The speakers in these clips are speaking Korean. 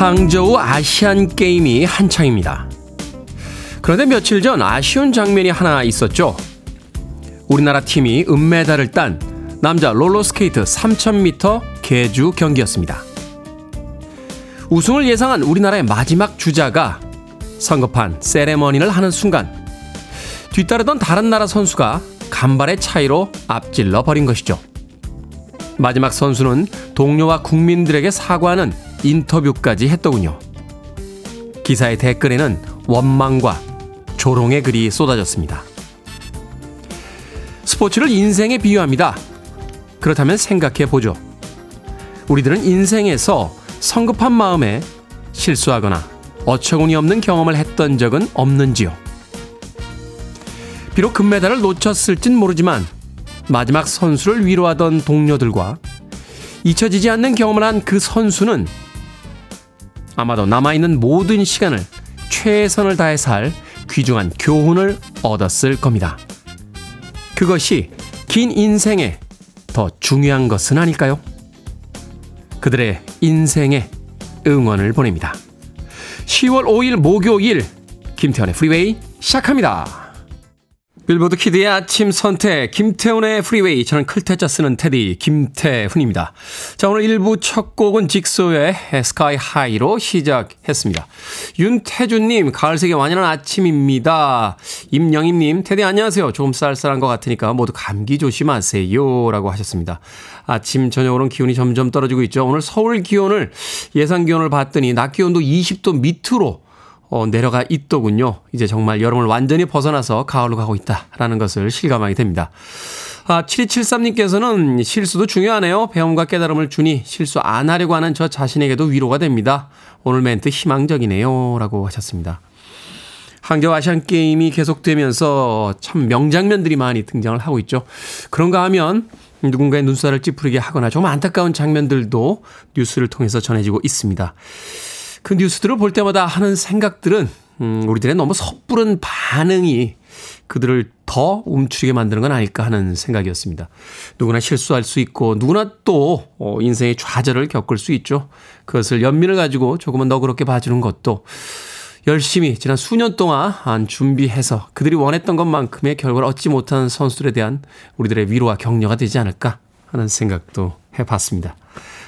항저우 아시안 게임이 한창입니다. 그런데 며칠 전 아쉬운 장면이 하나 있었죠. 우리나라 팀이 은메달을 딴 남자 롤러스케이트 3000m 계주 경기였습니다. 우승을 예상한 우리나라의 마지막 주자가 성급한 세레머니를 하는 순간 뒤따르던 다른 나라 선수가 간발의 차이로 앞질러 버린 것이죠. 마지막 선수는 동료와 국민들에게 사과하는 인터뷰까지 했더군요. 기사의 댓글에는 원망과 조롱의 글이 쏟아졌습니다. 스포츠를 인생에 비유합니다. 그렇다면 생각해 보죠. 우리들은 인생에서 성급한 마음에 실수하거나 어처구니 없는 경험을 했던 적은 없는지요? 비록 금메달을 놓쳤을진 모르지만 마지막 선수를 위로하던 동료들과 잊혀지지 않는 경험을 한 그 선수는 아마도 남아있는 모든 시간을 최선을 다해 살 귀중한 교훈을 얻었을 겁니다. 그것이 긴 인생에 더 중요한 것은 아닐까요? 그들의 인생에 응원을 보냅니다. 10월 5일 목요일 김태훈의 프리웨이 시작합니다. 빌보드 키드의 아침 선택, 김태훈의 프리웨이. 저는 클 태 자 쓰는 테디, 김태훈입니다. 자, 오늘 1부 첫 곡은 Jigsaw의 Sky High로 시작했습니다. 윤태준님, 가을색이 완연한 아침입니다. 임영임님, 테디 안녕하세요. 조금 쌀쌀한 것 같으니까 모두 감기 조심하세요. 라고 하셨습니다. 아침, 저녁으로는 기온이 점점 떨어지고 있죠. 오늘 서울 기온을, 예상 기온을 봤더니 낮 기온도 20도 밑으로 어, 내려가 있더군요. 이제 정말 여름을 완전히 벗어나서 가을로 가고 있다라는 것을 실감하게 됩니다. 아, 7273님께서는 실수도 중요하네요. 배움과 깨달음을 주니 실수 안 하려고 하는 저 자신에게도 위로가 됩니다. 오늘 멘트 희망적이네요. 라고 하셨습니다. 항저우 아시안 게임이 계속되면서 참 명장면들이 많이 등장을 하고 있죠. 그런가 하면 누군가의 눈살을 찌푸리게 하거나 좀 안타까운 장면들도 뉴스를 통해서 전해지고 있습니다. 그 뉴스들을 볼 때마다 하는 생각들은 음, 우리들의 너무 섣부른 반응이 그들을 더 움츠리게 만드는 건 아닐까 하는 생각이었습니다. 누구나 실수할 수 있고 누구나 또 어, 인생의 좌절을 겪을 수 있죠. 그것을 연민을 가지고 조금은 너그럽게 봐주는 것도 열심히 지난 수년 동안 준비해서 그들이 원했던 것만큼의 결과를 얻지 못한 선수들에 대한 우리들의 위로와 격려가 되지 않을까 하는 생각도 해봤습니다.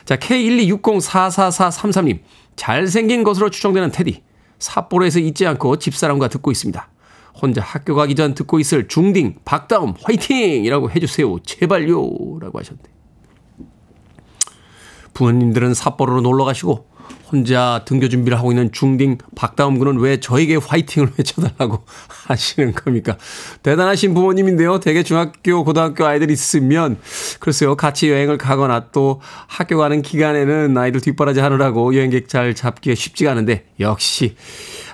자, K126044433님. 잘생긴 것으로 추정되는 테디. 삿포로에서 잊지 않고 집사람과 듣고 있습니다. 혼자 학교 가기 전 듣고 있을 중딩 박다움 화이팅! 이라고 해주세요. 제발요. 라고 하셨네. 부모님들은 삿포로로 놀러 가시고 혼자 등교 준비를 하고 있는 중딩 박다움 군은 왜 저에게 화이팅을 외쳐달라고 하시는 겁니까? 대단하신 부모님인데요. 대개 중학교, 고등학교 아이들 있으면 글쎄요. 같이 여행을 가거나 또 학교 가는 기간에는 아이들 뒷바라지 하느라고 여행객 잘 잡기가 쉽지가 않은데 역시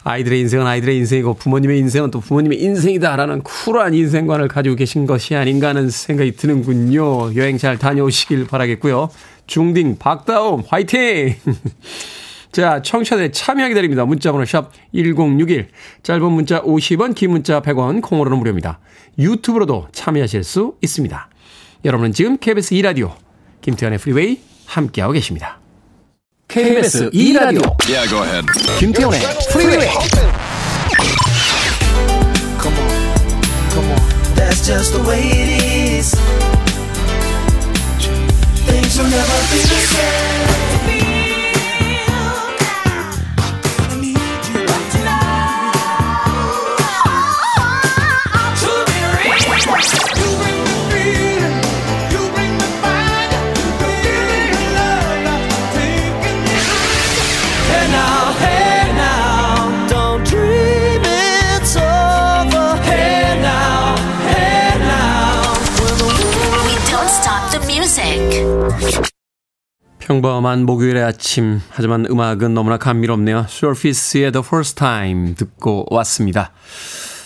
아이들의 인생은 아이들의 인생이고 부모님의 인생은 또 부모님의 인생이다라는 쿨한 인생관을 가지고 계신 것이 아닌가 하는 생각이 드는군요. 여행 잘 다녀오시길 바라겠고요. 중딩 박다움 화이팅! 자, 청취자들 참여 기다립니다. 문자번호 샵 1061. 짧은 문자 50원, 긴 문자 100원, 콩으로는 무료입니다. 유튜브로도 참여하실 수 있습니다. 여러분은 지금 KBS 2라디오 김태훈의 프리웨이 함께하고 계십니다. KBS 2라디오 yeah, go ahead. 김태훈의 프리웨이 Come on, come on. That's just the way Will never be the same. 평범한 목요일의 아침. 하지만 음악은 너무나 감미롭네요. Surface의 The First Time 듣고 왔습니다.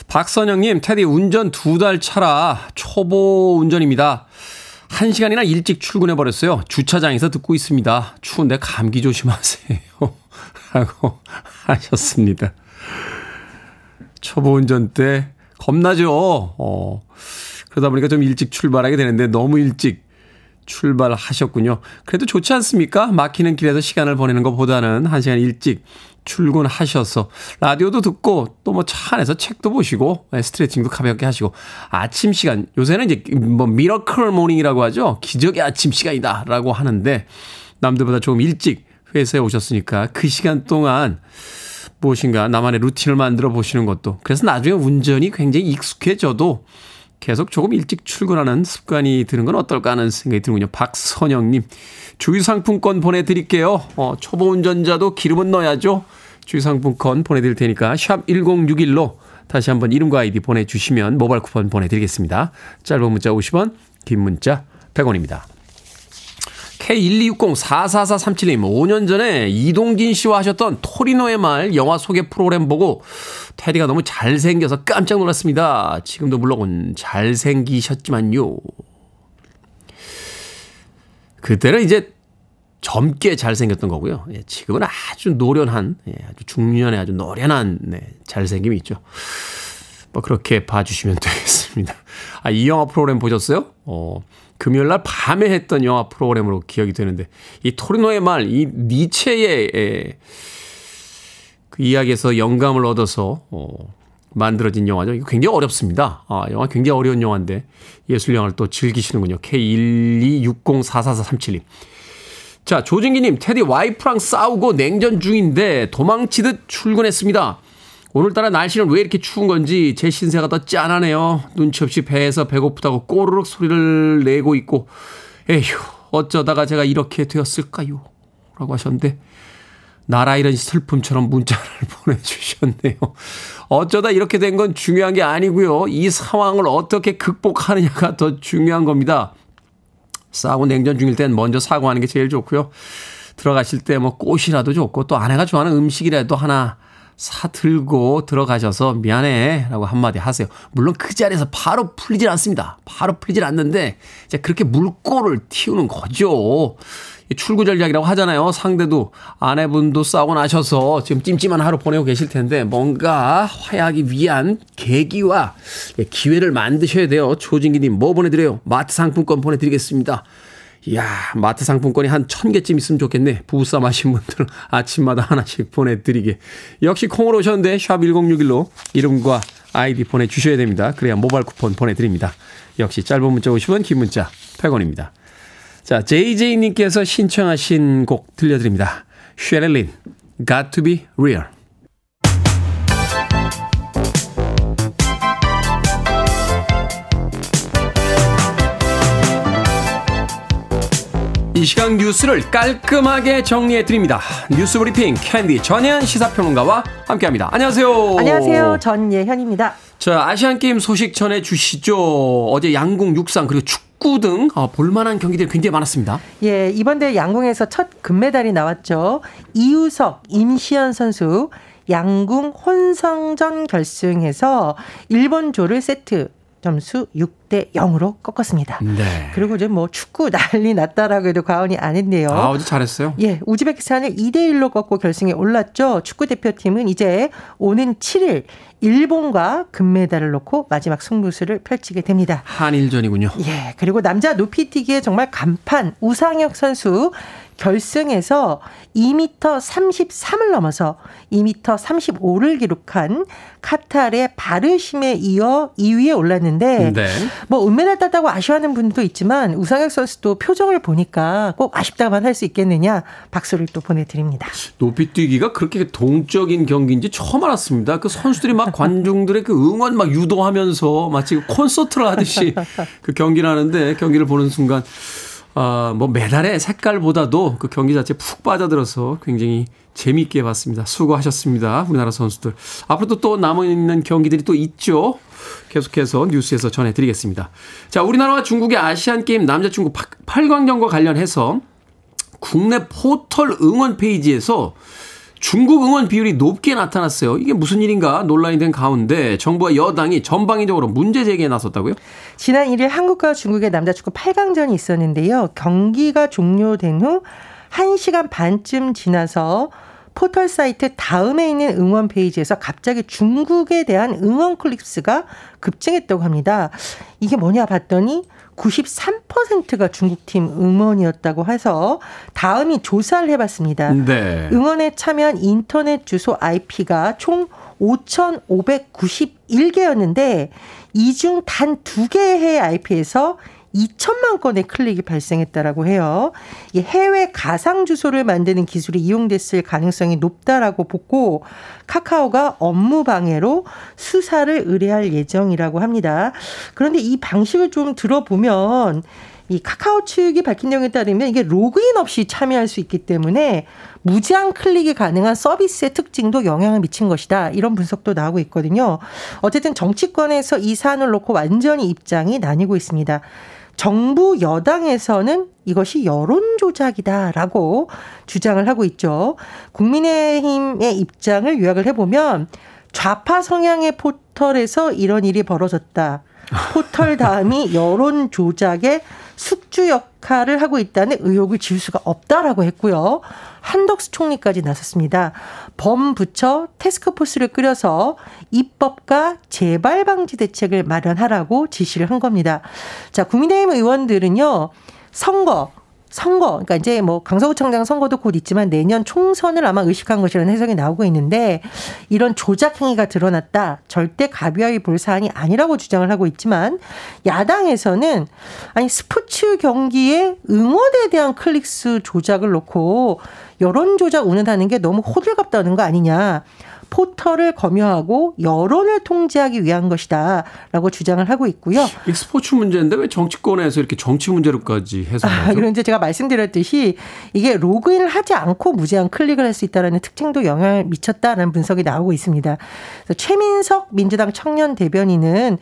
박선영님, 테디 운전 두 달 차라 초보 운전입니다. 한 시간이나 일찍 출근해버렸어요. 주차장에서 듣고 있습니다. 추운데 감기 조심하세요. 라고 하셨습니다. 초보 운전 때 겁나죠? 어, 그러다 보니까 좀 일찍 출발하게 되는데 너무 일찍 출발하셨군요. 그래도 좋지 않습니까? 막히는 길에서 시간을 보내는 것보다는 한 시간 일찍 출근하셔서 라디오도 듣고 또 뭐 차 안에서 책도 보시고 네, 스트레칭도 가볍게 하시고 아침 시간 요새는 이제 뭐 미러클 모닝이라고 하죠. 기적의 아침 시간이다라고 하는데 남들보다 조금 일찍 회사에 오셨으니까 그 시간 동안 무엇인가 나만의 루틴을 만들어 보시는 것도 그래서 나중에 운전이 굉장히 익숙해져도 계속 조금 일찍 출근하는 습관이 드는 건 어떨까 하는 생각이 드는군요. 박선영님, 주유상품권 보내드릴게요. 어, 초보 운전자도 기름은 넣어야죠. 주유상품권 보내드릴 테니까 샵 1061로 다시 한번 이름과 아이디 보내주시면 모바일 쿠폰 보내드리겠습니다. 짧은 문자 50원, 긴 문자 100원입니다. K126044437님, 5년 전에 이동진 씨와 하셨던 토리노의 말 영화 소개 프로그램 보고 테디가 너무 잘생겨서 깜짝 놀랐습니다. 지금도 물론 잘생기셨지만요. 그때는 이제 젊게 잘생겼던 거고요. 예, 지금은 아주 노련한, 예, 아주 중년에 아주 노련한, 네, 잘생김이 있죠. 뭐, 그렇게 봐주시면 되겠습니다. 아, 이 영화 프로그램 보셨어요? 어, 금요일 날 밤에 했던 영화 프로그램으로 기억이 되는데 이 토리노의 말, 이 니체의 에, 그 이야기에서 영감을 얻어서 어, 만들어진 영화죠. 이거 굉장히 어렵습니다. 아, 영화 굉장히 어려운 영화인데 예술 영화를 또 즐기시는군요. K126044437님. 자, 조진기님, 테디 와이프랑 싸우고 냉전 중인데 도망치듯 출근했습니다. 오늘따라 날씨는 왜 이렇게 추운 건지 제 신세가 더 짠하네요. 눈치 없이 배에서 배고프다고 꼬르륵 소리를 내고 있고, 에휴, 어쩌다가 제가 이렇게 되었을까요? 라고 하셨는데, 나라 이런 슬픔처럼 문자를 보내주셨네요. 어쩌다 이렇게 된 건 중요한 게 아니고요. 이 상황을 어떻게 극복하느냐가 더 중요한 겁니다. 싸고 냉전 중일 땐 먼저 사과하는 게 제일 좋고요. 들어가실 때 뭐 꽃이라도 좋고 또 아내가 좋아하는 음식이라도 하나 사들고 들어가셔서 미안해 라고 한마디 하세요. 물론 그 자리에서 바로 풀리질 않습니다. 바로 풀리질 않는데 이제 그렇게 물꼬를 틔우는 거죠. 출구 전략이라고 하잖아요. 상대도 아내분도 싸우고 나셔서 지금 찜찜한 하루 보내고 계실 텐데 뭔가 화해하기 위한 계기와 기회를 만드셔야 돼요. 조진기님 뭐 보내드려요? 마트 상품권 보내드리겠습니다. 이야, 마트 상품권이 한 천 개쯤 있으면 좋겠네. 부부싸움 하신 분들 아침마다 하나씩 보내드리게. 역시 콩으로 오셨는데 샵 1061로 이름과 아이디 보내주셔야 됩니다. 그래야 모바일 쿠폰 보내드립니다. 역시 짧은 문자 50원, 긴 문자 100원입니다. 자, JJ님께서 신청하신 곡 들려드립니다. Cheryl Lynn, Got to be real. 이 시간 뉴스를 깔끔하게 정리해 드립니다. 뉴스 브리핑 캔디 전예현 시사평론가와 함께합니다. 안녕하세요. 안녕하세요. 전예현입니다. 자 아시안 게임 소식 전해 주시죠. 어제 양궁, 육상 그리고 축구 등 어, 볼만한 경기들이 굉장히 많았습니다. 예, 이번 대회 양궁에서 첫 금메달이 나왔죠. 이우석, 임시현 선수 양궁 혼성전 결승에서 일본조를 세트 점수 6대 0으로 꺾었습니다. 네. 그리고 이제 뭐 축구 난리 났다라고 해도 과언이 아닌데요. 아, 어제 잘했어요. 예, 우즈베키스탄을 2대 1로 꺾고 결승에 올랐죠. 축구 대표팀은 이제 오는 7일 일본과 금메달을 놓고 마지막 승부수를 펼치게 됩니다. 한일전이군요. 예, 그리고 남자 높이뛰기에 정말 간판 우상혁 선수 결승에서 2m 33을 넘어서 2m 35를 기록한 카타르의 바르심에 이어 2위에 올랐는데 네. 뭐 은메달 땄다고 아쉬워하는 분도 있지만 우상혁 선수도 표정을 보니까 꼭 아쉽다만 할 수 있겠느냐 박수를 또 보내드립니다. 높이뛰기가 그렇게 동적인 경기인지 처음 알았습니다. 그 선수들이 막 관중들의 그 응원 막 유도하면서 마치 콘서트를 하듯이 그 경기를 하는데 경기를 보는 순간 어, 뭐 메달의 색깔보다도 그 경기 자체에 푹 빠져들어서 굉장히 재미있게 봤습니다. 수고하셨습니다. 우리나라 선수들. 앞으로도 또 남아있는 경기들이 또 있죠. 계속해서 뉴스에서 전해드리겠습니다. 자, 우리나라와 중국의 아시안게임 남자 중국 8강전과 관련해서 국내 포털 응원 페이지에서 중국 응원 비율이 높게 나타났어요. 이게 무슨 일인가 논란이 된 가운데 정부와 여당이 전방위적으로 문제 제기에 나섰다고요? 지난 1일 한국과 중국의 남자 축구 8강전이 있었는데요. 경기가 종료된 후 1시간 반쯤 지나서 포털 사이트 다음에 있는 응원 페이지에서 갑자기 중국에 대한 응원 클립스가 급증했다고 합니다. 이게 뭐냐 봤더니 93%가 중국팀 응원이었다고 해서 다음이 조사를 해봤습니다. 네. 응원에 참여한 인터넷 주소 IP가 총 5,591개였는데 이 중 단 두 개의 IP에서 2천만 건의 클릭이 발생했다라고 해요. 해외 가상 주소를 만드는 기술이 이용됐을 가능성이 높다라고 보고 카카오가 업무 방해로 수사를 의뢰할 예정이라고 합니다. 그런데 이 방식을 좀 들어보면 이 카카오 측이 밝힌 내용에 따르면 이게 로그인 없이 참여할 수 있기 때문에 무제한 클릭이 가능한 서비스의 특징도 영향을 미친 것이다. 이런 분석도 나오고 있거든요. 어쨌든 정치권에서 이 사안을 놓고 완전히 입장이 나뉘고 있습니다. 정부 여당에서는 이것이 여론 조작이다라고 주장을 하고 있죠. 국민의힘의 입장을 요약을 해보면 좌파 성향의 포털에서 이런 일이 벌어졌다. 포털 다음이 여론 조작의 숙주 역할을 하고 있다는 의혹을 지울 수가 없다라고 했고요. 한덕수 총리까지 나섰습니다. 범부처 테스크포스를 꾸려서 입법과 재발 방지 대책을 마련하라고 지시를 한 겁니다. 자, 국민의힘 의원들은요. 선거 선거, 그러니까 이제 뭐 강서구 청장 선거도 곧 있지만 내년 총선을 아마 의식한 것이라는 해석이 나오고 있는데 이런 조작 행위가 드러났다. 절대 가벼이 볼 사안이 아니라고 주장을 하고 있지만 야당에서는 아니 스포츠 경기에 응원에 대한 클릭수 조작을 놓고 여론 조작 운운하는 게 너무 호들갑다는 거 아니냐. 포털을 검열하고 여론을 통제하기 위한 것이다라고 주장을 하고 있고요. 스포츠 문제인데 왜 정치권에서 이렇게 정치 문제로까지 해석하죠? 아, 그런데 제가 말씀드렸듯이 이게 로그인을 하지 않고 무제한 클릭을 할 수 있다는 특징도 영향을 미쳤다는 분석이 나오고 있습니다. 최민석 민주당 청년 대변인은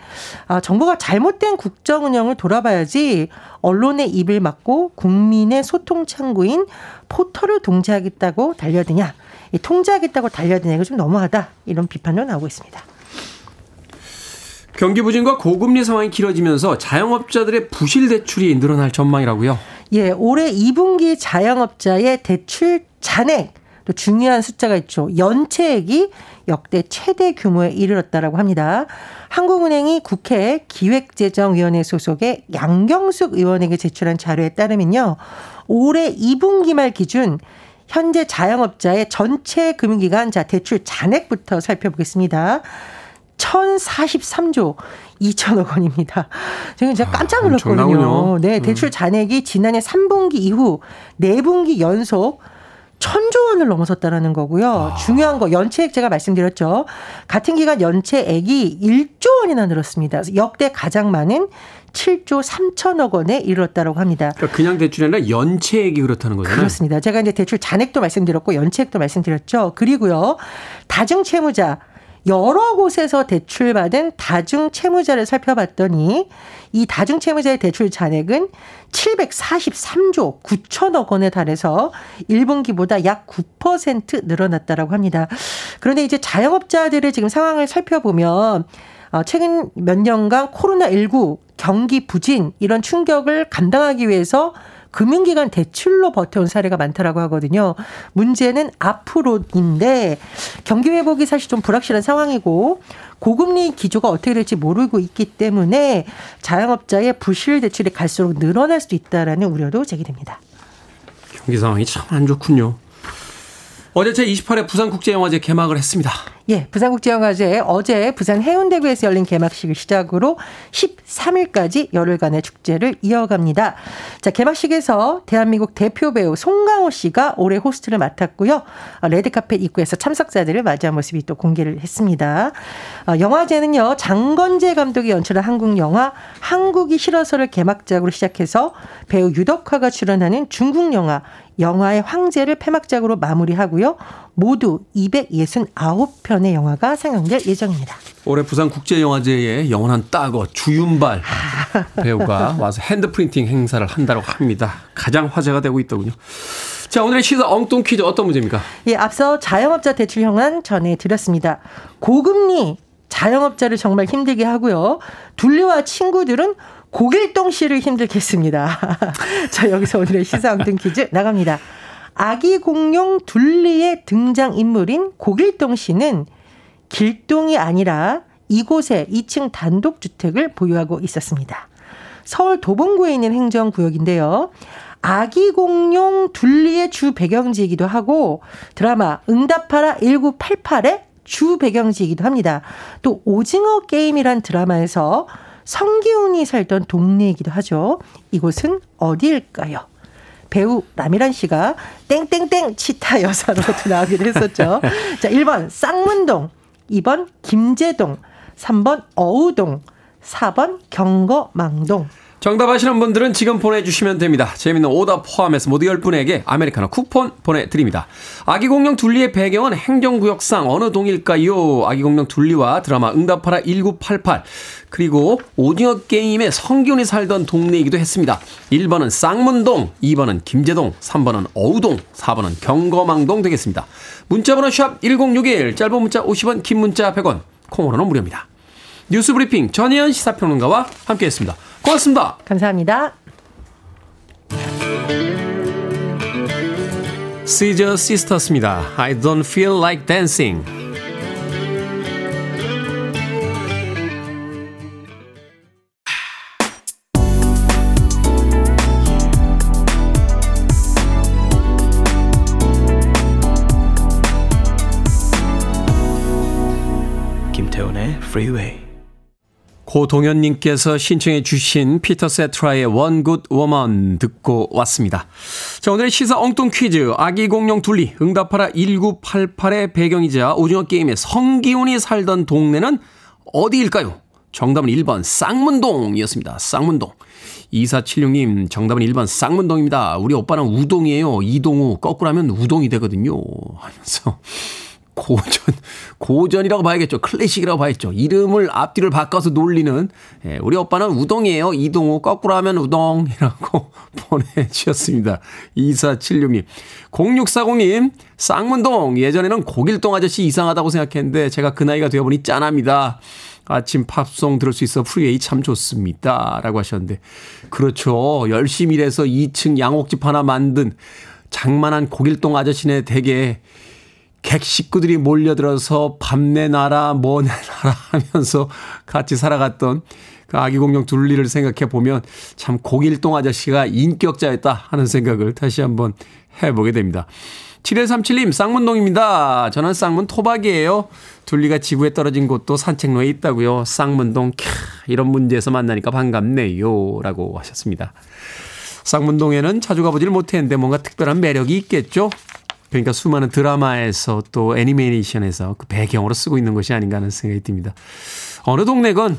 아, 정부가 잘못된 국정 운영을 돌아봐야지 언론의 입을 막고 국민의 소통 창구인 포털을 동제하겠다고 달려드냐. 통제하겠다고 달려드는 이거 좀 너무하다 이런 비판도 나오고 있습니다. 경기 부진과 고금리 상황이 길어지면서 자영업자들의 부실 대출이 늘어날 전망이라고요. 예, 올해 2분기 자영업자의 대출 잔액 또 중요한 숫자가 있죠. 연체액이 역대 최대 규모에 이르렀다라고 합니다. 한국은행이 국회 기획재정위원회 소속의 양경숙 의원에게 제출한 자료에 따르면요. 올해 2분기 말 기준 현재 자영업자의 전체 금융기관 자 대출 잔액부터 살펴보겠습니다. 1043조 2천억 원입니다. 제가 진짜 깜짝 놀랐거든요. 네, 음. 대출 잔액이 지난해 3분기 이후 4분기 연속 천조 원을 넘어섰다라는 거고요. 아. 중요한 거 연체액 제가 말씀드렸죠. 같은 기간 연체액이 1조 원이나 늘었습니다. 역대 가장 많은 7조 3천억 원에 이르렀다고 합니다. 그러니까 그냥 대출이 아니라 연체액이 그렇다는 거잖아요. 그렇습니다. 제가 이제 대출 잔액도 말씀드렸고 연체액도 말씀드렸죠. 그리고요. 다중 채무자 여러 곳에서 대출받은 다중 채무자를 살펴봤더니 이 다중 채무자의 대출 잔액은 743조 9천억 원에 달해서 1분기보다 약 9% 늘어났다라고 합니다. 그런데 이제 자영업자들의 지금 상황을 살펴보면 어, 최근 몇 년간 코로나19 경기 부진 이런 충격을 감당하기 위해서 금융기관 대출로 버텨온 사례가 많다라고 하거든요. 문제는 앞으로인데 경기 회복이 사실 좀 불확실한 상황이고 고금리 기조가 어떻게 될지 모르고 있기 때문에 자영업자의 부실 대출이 갈수록 늘어날 수도 있다라는 우려도 제기됩니다. 경기 상황이 참 안 좋군요. 어제 제28회 부산국제영화제 개막을 했습니다. 예, 부산국제영화제 어제 부산 해운대구에서 열린 개막식을 시작으로 13일까지 열흘간의 축제를 이어갑니다. 자, 개막식에서 대한민국 대표 배우 송강호 씨가 올해 호스트를 맡았고요. 어, 레드카펫 입구에서 참석자들을 맞이한 모습이 또 공개를 했습니다. 어, 영화제는요, 장건재 감독이 연출한 한국 영화 한국이 싫어서를 개막작으로 시작해서 배우 유덕화가 출연하는 중국 영화 영화의 황제를 폐막작으로 마무리하고요. 모두 269편의 영화가 상영될 예정입니다. 올해 부산국제영화제에 영원한 따거 주윤발 배우가 와서 핸드프린팅 행사를 한다고 합니다. 가장 화제가 되고 있더군요. 자, 오늘의 시사 엉뚱 퀴즈 어떤 문제입니까? 예, 앞서 자영업자 대출 형안 전해드렸습니다. 고금리 자영업자를 정말 힘들게 하고요. 둘리와 친구들은 고길동 씨를 힘들겠습니다. 자, 여기서 오늘의 시사 엉뚱 퀴즈 나갑니다. 아기 공룡 둘리의 등장인물인 고길동 씨는 길동이 아니라 이곳에 2층 단독주택을 보유하고 있었습니다. 서울 도봉구에 있는 행정구역인데요. 아기 공룡 둘리의 주 배경지이기도 하고 드라마 응답하라 1988의 주 배경지이기도 합니다. 또 오징어 게임이란 드라마에서 성기훈이 살던 동네이기도 하죠. 이곳은 어디일까요? 배우 라미란 씨가 땡땡땡 치타 여사로도 나오기도 했었죠. 자, 1번 쌍문동, 2번 김제동, 3번 어우동, 4번 경거망동. 정답 아시는 분들은 지금 보내주시면 됩니다. 재밌는 오답 포함해서 모두 10분에게 아메리카노 쿠폰 보내드립니다. 아기공룡 둘리의 배경은 행정구역상 어느 동일까요? 아기공룡 둘리와 드라마 응답하라 1988 그리고 오징어 게임의 성균이 살던 동네이기도 했습니다. 1번은 쌍문동, 2번은 김제동, 3번은 어우동, 4번은 경거망동 되겠습니다. 문자번호 샵 1061, 짧은 문자 50원, 긴 문자 100원, 콩으로는 무료입니다. 뉴스 브리핑 전혜연 시사평론가와 함께했습니다. 고맙습니다. 감사합니다. 시저 시스터스입니다. I don't feel like dancing. 김태훈의 Freeway. 고동현님께서 신청해 주신 피터 세트라의 One Good Woman 듣고 왔습니다. 자, 오늘의 시사 엉뚱 퀴즈. 아기 공룡 둘리 응답하라 1988의 배경이자 오징어 게임의 성기훈이 살던 동네는 어디일까요? 정답은 1번 쌍문동이었습니다. 쌍문동. 2476님, 정답은 1번 쌍문동입니다. 우리 오빠는 우동이에요. 이동우. 거꾸로 하면 우동이 되거든요. 하면서 고전, 고전이라고 봐야겠죠. 클래식이라고 봐야겠죠. 이름을 앞뒤를 바꿔서 놀리는, 예, 우리 오빠는 우동이에요. 이동우, 거꾸로 하면 우동이라고 보내주셨습니다. 2476님. 0640님, 쌍문동. 예전에는 고길동 아저씨 이상하다고 생각했는데, 제가 그 나이가 되어보니 짠합니다. 아침 팝송 들을 수 있어 프리웨이 참 좋습니다. 라고 하셨는데. 그렇죠. 열심히 일해서 2층 양옥집 하나 만든 장만한 고길동 아저씨네 댁에 객 식구들이 몰려들어서 밤내 나라 뭐내 나라 하면서 같이 살아갔던 그 아기 공룡 둘리를 생각해 보면 참 고길동 아저씨가 인격자였다 하는 생각을 다시 한번 해보게 됩니다. 7137님, 쌍문동입니다. 저는 쌍문 토박이에요. 둘리가 지구에 떨어진 곳도 산책로에 있다고요. 쌍문동, 캬, 이런 문제에서 만나니까 반갑네요. 라고 하셨습니다. 쌍문동에는 자주 가보질 못했는데 뭔가 특별한 매력이 있겠죠? 그러니까 수많은 드라마에서 또 애니메이션에서 그 배경으로 쓰고 있는 것이 아닌가 하는 생각이 듭니다. 어느 동네건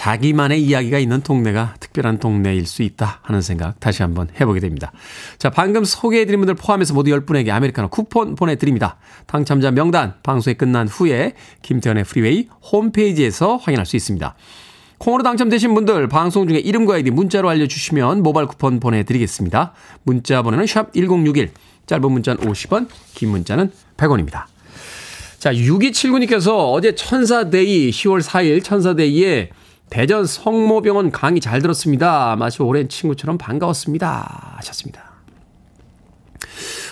자기만의 이야기가 있는 동네가 특별한 동네일 수 있다 하는 생각 다시 한번 해보게 됩니다. 자, 방금 소개해드린 분들 포함해서 모두 10분에게 아메리카노 쿠폰 보내드립니다. 당첨자 명단 방송이 끝난 후에 김태훈의 프리웨이 홈페이지에서 확인할 수 있습니다. 콩으로 당첨되신 분들 방송 중에 이름과 아이디 문자로 알려주시면 모바일 쿠폰 보내드리겠습니다. 문자 번호는 샵 1061, 짧은 문자는 50원, 긴 문자는 100원입니다. 자, 6279님께서 어제 천사데이 10월 4일 천사데이에 대전 성모병원 강의 잘 들었습니다. 마치 오랜 친구처럼 반가웠습니다. 하셨습니다.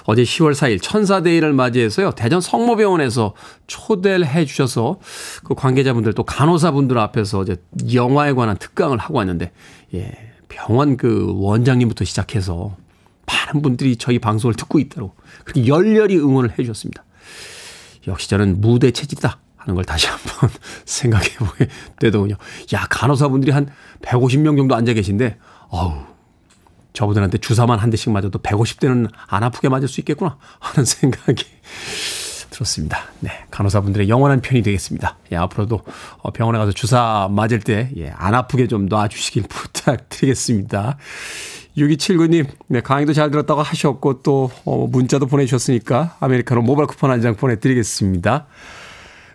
어제 10월 4일 천사데이를 맞이해서요. 대전 성모병원에서 초대를 해 주셔서 그 관계자분들 또 간호사분들 앞에서 어제 영화에 관한 특강을 하고 왔는데 예. 병원 그 원장님부터 시작해서 많은 분들이 저희 방송을 듣고 있다고 그렇게 열렬히 응원을 해 주셨습니다. 역시 저는 무대 체질이다 하는 걸 다시 한번 생각해 보게 되더군요. 야, 간호사분들이 한 150명 정도 앉아 계신데, 어우, 저분들한테 주사만 한 대씩 맞아도 150대는 안 아프게 맞을 수 있겠구나 하는 생각이 들었습니다. 네. 간호사분들의 영원한 편이 되겠습니다. 예, 앞으로도 어, 병원에 가서 주사 맞을 때, 예, 안 아프게 좀 놔주시길 부탁드리겠습니다. 6279님, 네, 강의도 잘 들었다고 하셨고, 또, 어, 문자도 보내주셨으니까, 아메리카노 모바일 쿠폰 한 장 보내드리겠습니다.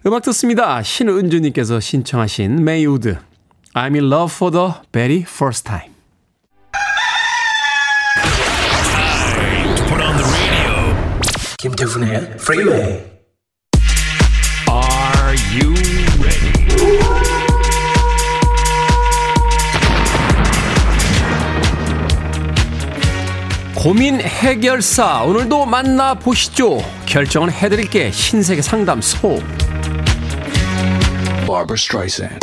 음악 듣습니다. 신은주님께서 신청하신 메이우드, I'm in love for the very first time. 김태훈의 프리웨이 Are you 고민 해결사 오늘도 만나 보시죠. 결정은 해드릴게 신세계 상담소. Barbara Streisand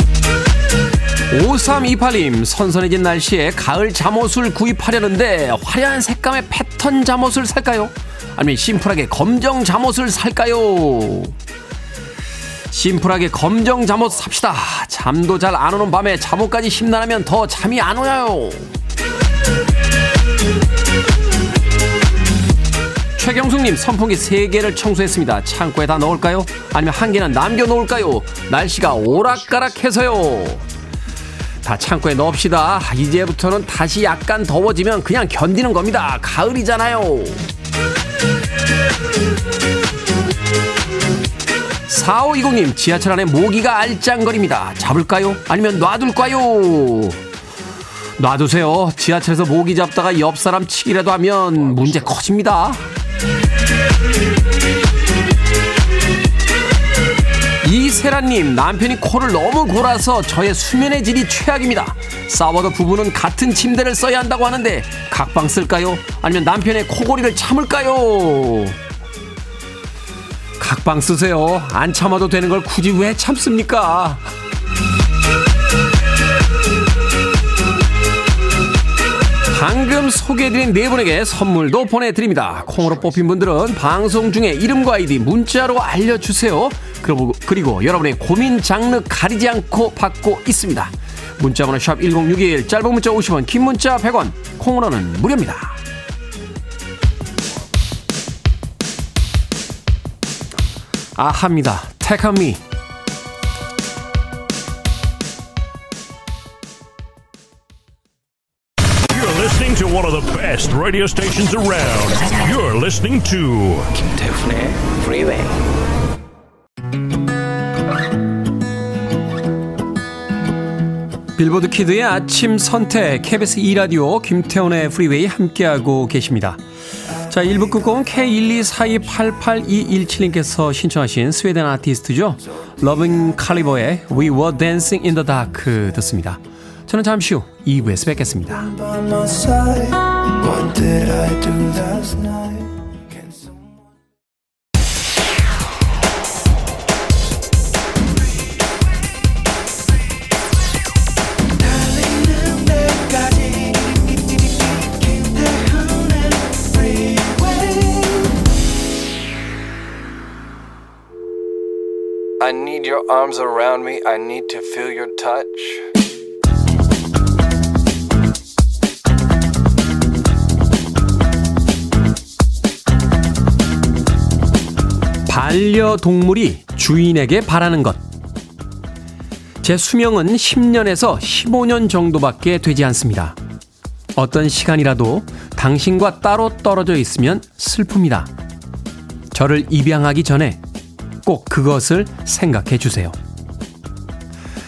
5328님, 선선해진 날씨에 가을 잠옷을 구입하려는데 화려한 색감의 패턴 잠옷을 살까요? 아니면 심플하게 검정 잠옷을 살까요? 심플하게 검정 잠옷 삽시다. 잠도 잘 안 오는 밤에 잠옷까지 심란하면 더 잠이 안 오나요? 최경숙님 선풍기 3개를 청소했습니다. 창고에 다 넣을까요? 아니면 한 개는 남겨놓을까요? 날씨가 오락가락해서요. 다 창고에 넣읍시다. 이제부터는 다시 약간 더워지면 그냥 견디는 겁니다. 가을이잖아요. 4520님 지하철 안에 모기가 알짱거립니다. 잡을까요? 아니면 놔둘까요? 놔두세요. 지하철에서 모기 잡다가 옆 사람 치기라도 하면 문제 커집니다. 이세라님 남편이 코를 너무 골아서 저의 수면의 질이 최악입니다. 싸워도 부부는 같은 침대를 써야 한다고 하는데 각방 쓸까요? 아니면 남편의 코골이를 참을까요? 각방 쓰세요. 안 참아도 되는 걸 굳이 왜 참습니까? 방금 소개해드린 네 분에게 선물도 보내드립니다. 콩으로 뽑힌 분들은 방송 중에 이름과 아이디 문자로 알려주세요. 그리고, 그리고 여러분의 고민 장르 가리지 않고 받고 있습니다. 문자번호 샵 1061, 짧은 문자 50원, 긴 문자 100원, 콩으로는 무료입니다. 아합니다. 택하미. Best radio stations around. You're listening to 김태훈의 Freeway. 빌보드 키드의 아침 선택 KBS 2라디오 김태훈의 프리웨이 함께하고 계십니다. 자, 1부 끝곡은 K124288217님께서 신청하신 스웨덴 아티스트죠. 러빙 칼리버의 We Were Dancing in the Dark 듣습니다. 저는 잠시 후 2부에서 뵙겠습니다. I need your arms around me. I need to feel your touch. 반려동물이 주인에게 바라는 것. 제 수명은 10년에서 15년 정도밖에 되지 않습니다. 어떤 시간이라도 당신과 따로 떨어져 있으면 슬픕니다. 저를 입양하기 전에 꼭 그것을 생각해 주세요.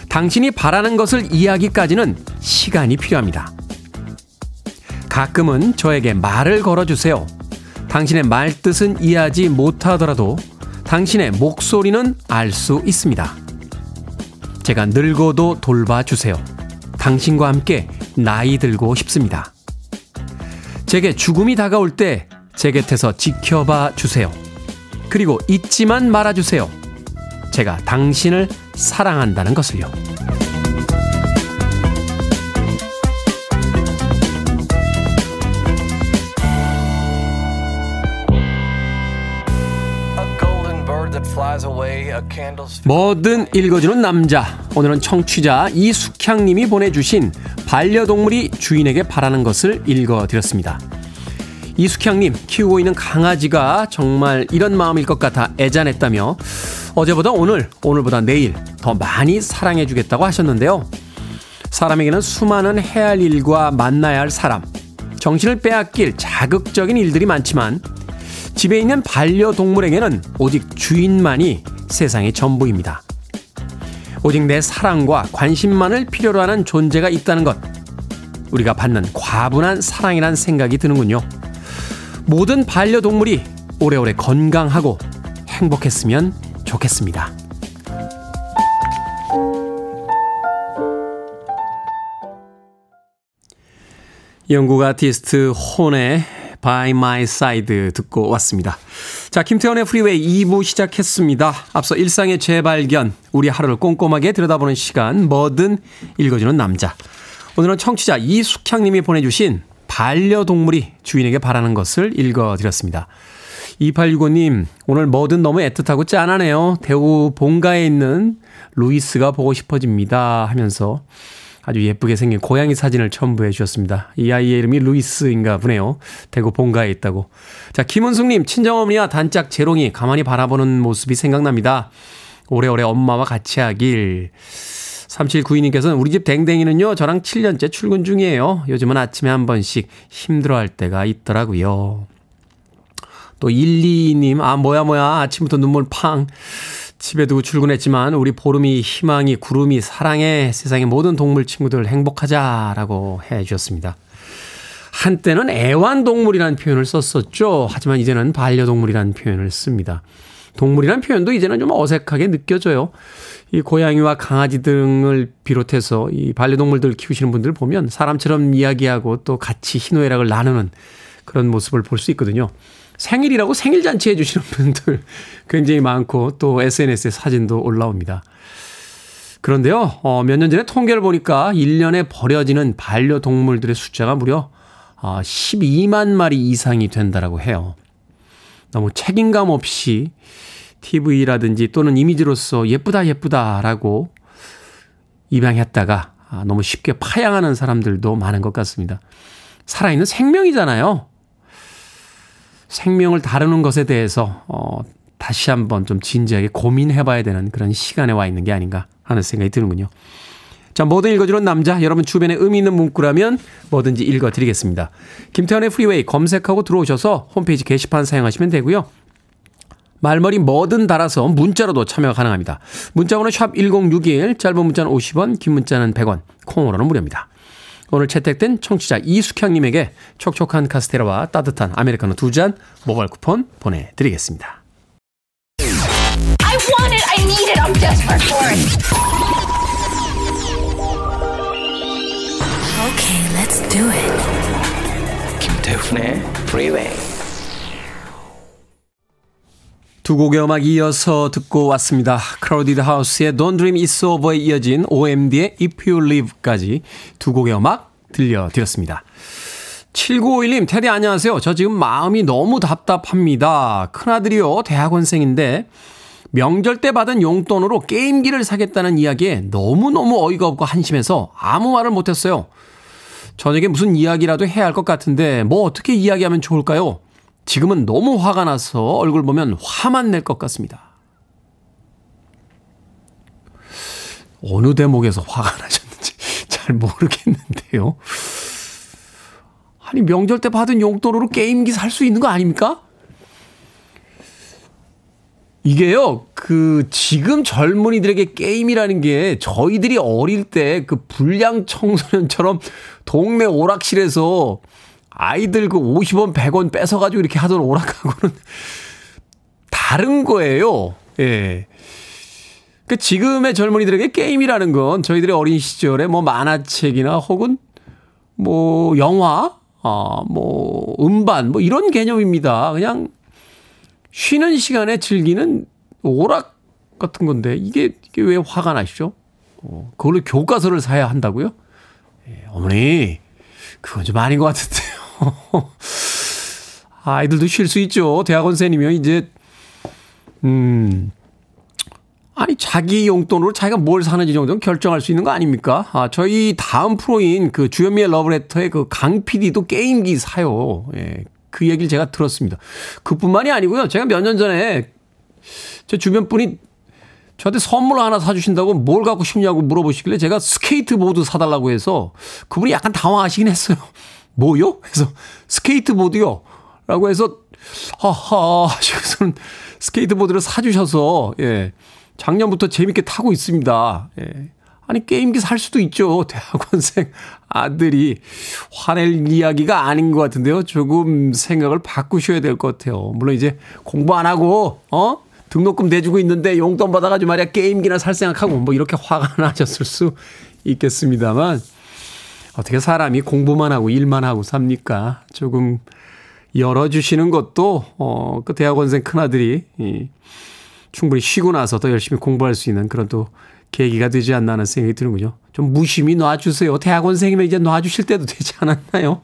당신이 바라는 것을 이해하기까지는 시간이 필요합니다. 가끔은 저에게 말을 걸어주세요. 당신의 말뜻은 이해하지 못하더라도 당신의 목소리는 알 수 있습니다. 제가 늙어도 돌봐주세요. 당신과 함께 나이 들고 싶습니다. 제게 죽음이 다가올 때 제 곁에서 지켜봐 주세요. 그리고 잊지만 말아주세요. 제가 당신을 사랑한다는 것을요. 뭐든 읽어주는 남자. 오늘은 청취자 이숙향님이 보내주신 반려동물이 주인에게 바라는 것을 읽어드렸습니다. 이숙향님, 키우고 있는 강아지가 정말 이런 마음일 것 같아 애잔했다며 어제보다 오늘, 오늘보다 내일 더 많이 사랑해주겠다고 하셨는데요. 사람에게는 수많은 해야 할 일과 만나야 할 사람, 정신을 빼앗길 자극적인 일들이 많지만 집에 있는 반려동물에게는 오직 주인만이 세상의 전부입니다. 오직 내 사랑과 관심만을 필요로 하는 존재가 있다는 것. 우리가 받는 과분한 사랑이란 생각이 드는군요. 모든 반려동물이 오래오래 건강하고 행복했으면 좋겠습니다. 영국 아티스트 혼의 By My Side 듣고 왔습니다. 자, 김태훈의 프리웨이 2부 시작했습니다. 앞서 일상의 재발견, 우리 하루를 꼼꼼하게 들여다보는 시간, 뭐든 읽어주는 남자. 오늘은 청취자 이숙향님이 보내주신 반려동물이 주인에게 바라는 것을 읽어드렸습니다. 2865님, 오늘 뭐든 너무 애틋하고 짠하네요. 대구 본가에 있는 루이스가 보고 싶어집니다. 하면서 아주 예쁘게 생긴 고양이 사진을 첨부해 주셨습니다. 이 아이의 이름이 루이스인가 보네요. 대구 본가에 있다고. 자, 김은숙님, 친정어머니와 단짝 재롱이 가만히 바라보는 모습이 생각납니다. 오래오래 엄마와 같이 하길. 3792님께서는 우리 집 댕댕이는요, 저랑 7년째 출근 중이에요. 요즘은 아침에 한 번씩 힘들어 할 때가 있더라고요. 또 122님, 아, 뭐야, 뭐야. 아침부터 눈물 팡. 집에 두고 출근했지만 우리 보름이 희망이 구름이 사랑해 세상의 모든 동물 친구들 행복하자라고 해 주셨습니다. 한때는 애완동물이라는 표현을 썼었죠. 하지만 이제는 반려동물이라는 표현을 씁니다. 동물이라는 표현도 이제는 좀 어색하게 느껴져요. 이 고양이와 강아지 등을 비롯해서 이 반려동물들 키우시는 분들 보면 사람처럼 이야기하고 또 같이 희노애락을 나누는 그런 모습을 볼 수 있거든요. 생일이라고 생일 잔치 해 주시는 분들 굉장히 많고 또 SNS에 사진도 올라옵니다. 그런데요, 어, 몇 년 전에 통계를 보니까 1년에 버려지는 반려동물들의 숫자가 무려 어, 12만 마리 이상이 된다라고 해요. 너무 책임감 없이 TV라든지 또는 이미지로서 예쁘다 예쁘다라고 입양했다가 아, 너무 쉽게 파양하는 사람들도 많은 것 같습니다. 살아있는 생명이잖아요. 생명을 다루는 것에 대해서 어, 다시 한번 좀 진지하게 고민해 봐야 되는 그런 시간에 와 있는 게 아닌가 하는 생각이 드는군요. 자, 뭐든 읽어주는 남자, 여러분 주변에 의미 있는 문구라면 뭐든지 읽어드리겠습니다. 김태훈의 프리웨이 검색하고 들어오셔서 홈페이지 게시판 사용하시면 되고요. 말머리 뭐든 달아서 문자로도 참여가 가능합니다. 문자번호 샵 1061, 짧은 문자는 50원, 긴 문자는 100원, 콩으로는 무료입니다. 오늘 채택된 청취자 이숙향님에게 촉촉한 카스테라와 따뜻한 아메리카노 두 잔 모바일 쿠폰 보내드리겠습니다. I want it. I need it. I'm desperate for it. Okay, let's do it. 김태훈의 Freeway. 두 곡의 음악 이어서 듣고 왔습니다. 크라우디드 하우스의 Don't Dream It's Over에 이어진 OMD의 If You Live까지 두 곡의 음악 들려드렸습니다. 7951님, 테디 안녕하세요. 저 지금 마음이 너무 답답합니다. 큰아들이요, 대학원생인데, 명절 때 받은 용돈으로 게임기를 사겠다는 이야기에 너무너무 어이가 없고 한심해서 아무 말을 못했어요. 저녁에 무슨 이야기라도 해야 할 것 같은데, 뭐 어떻게 이야기하면 좋을까요? 지금은 너무 화가 나서 얼굴 보면 화만 낼 것 같습니다. 어느 대목에서 화가 나셨는지 잘 모르겠는데요. 아니, 명절 때 받은 용돈으로 게임기 살 수 있는 거 아닙니까? 이게요, 그, 지금 젊은이들에게 게임이라는 게 저희들이 어릴 때 그 불량 청소년처럼 동네 오락실에서 아이들 그 50원, 100원 뺏어가지고 이렇게 하던 오락하고는 다른 거예요. 예. 그 지금의 젊은이들에게 게임이라는 건 저희들의 어린 시절에 뭐 만화책이나 혹은 뭐 영화, 아, 뭐 음반 뭐 이런 개념입니다. 그냥 쉬는 시간에 즐기는 오락 같은 건데 이게, 이게 왜 화가 나시죠? 어, 그걸로 교과서를 사야 한다고요? 예, 어머니, 그건 좀 아닌 것 같은데요. 아이들도 쉴 수 있죠. 대학원생이면 이제, 음, 아니, 자기 용돈으로 자기가 뭘 사는지 정도는 결정할 수 있는 거 아닙니까? 아, 저희 다음 프로인 그 주현미의 러브레터의 그 강 PD도 게임기 사요. 예. 그 얘기를 제가 들었습니다. 그뿐만이 아니고요. 제가 몇 년 전에 제 주변 분이 저한테 선물 하나 사주신다고 뭘 갖고 싶냐고 물어보시길래 제가 스케이트보드 사달라고 해서 그분이 약간 당황하시긴 했어요. 뭐요? 그래서 스케이트보드요. 라고 해서 하하 하시고서는 스케이트보드를 사주셔서 예 작년부터 재밌게 타고 있습니다. 예. 아니 게임기 살 수도 있죠. 대학원생 아들이 화낼 이야기가 아닌 것 같은데요. 조금 생각을 바꾸셔야 될 것 같아요. 물론 이제 공부 안 하고 어 등록금 내주고 있는데 용돈 받아가지고 말이야 게임기나 살 생각하고 뭐 이렇게 화가 나셨을 수 있겠습니다만 어떻게 사람이 공부만 하고 일만 하고 삽니까? 조금 열어주시는 것도, 어, 그 대학원생 큰아들이, 이, 충분히 쉬고 나서 더 열심히 공부할 수 있는 그런 또 계기가 되지 않나 하는 생각이 드는군요. 좀 무심히 놔주세요. 대학원생이면 이제 놔주실 때도 되지 않았나요?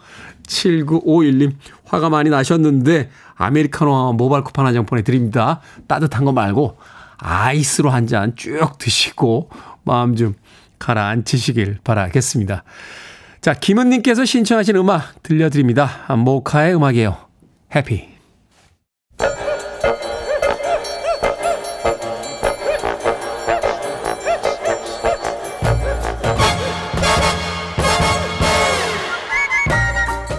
7951님, 화가 많이 나셨는데, 아메리카노 모바일 쿠폰 한 장 보내드립니다. 따뜻한 거 말고, 아이스로 한 잔 쭉 드시고, 마음 좀 가라앉히시길 바라겠습니다. 자, 김은님께서 신청하신 음악 들려드립니다. 모카의 음악이에요. 해피.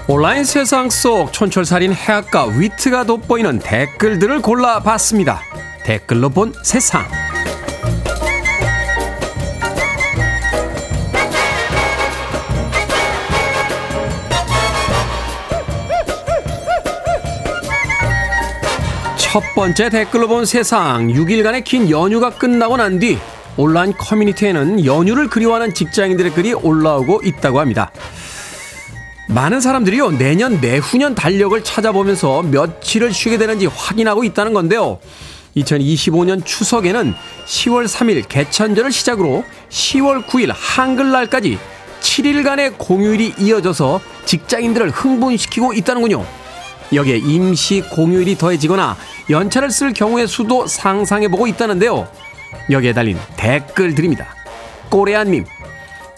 온라인 세상 속 촌철살인 해악과 위트가 돋보이는 댓글들을 골라봤습니다. 댓글로 본 세상. 첫 번째 댓글로 본 세상 6일간의 긴 연휴가 끝나고 난 뒤 온라인 커뮤니티에는 연휴를 그리워하는 직장인들의 글이 올라오고 있다고 합니다. 많은 사람들이요 내년 내후년 달력을 찾아보면서 며칠을 쉬게 되는지 확인하고 있다는 건데요. 2025년 추석에는 10월 3일 개천절을 시작으로 10월 9일 한글날까지 7일간의 공휴일이 이어져서 직장인들을 흥분시키고 있다는군요. 여기에 임시 공휴일이 더해지거나 연차를 쓸 경우의 수도 상상해보고 있다는데요. 여기에 달린 댓글들입니다. 꼬레안님,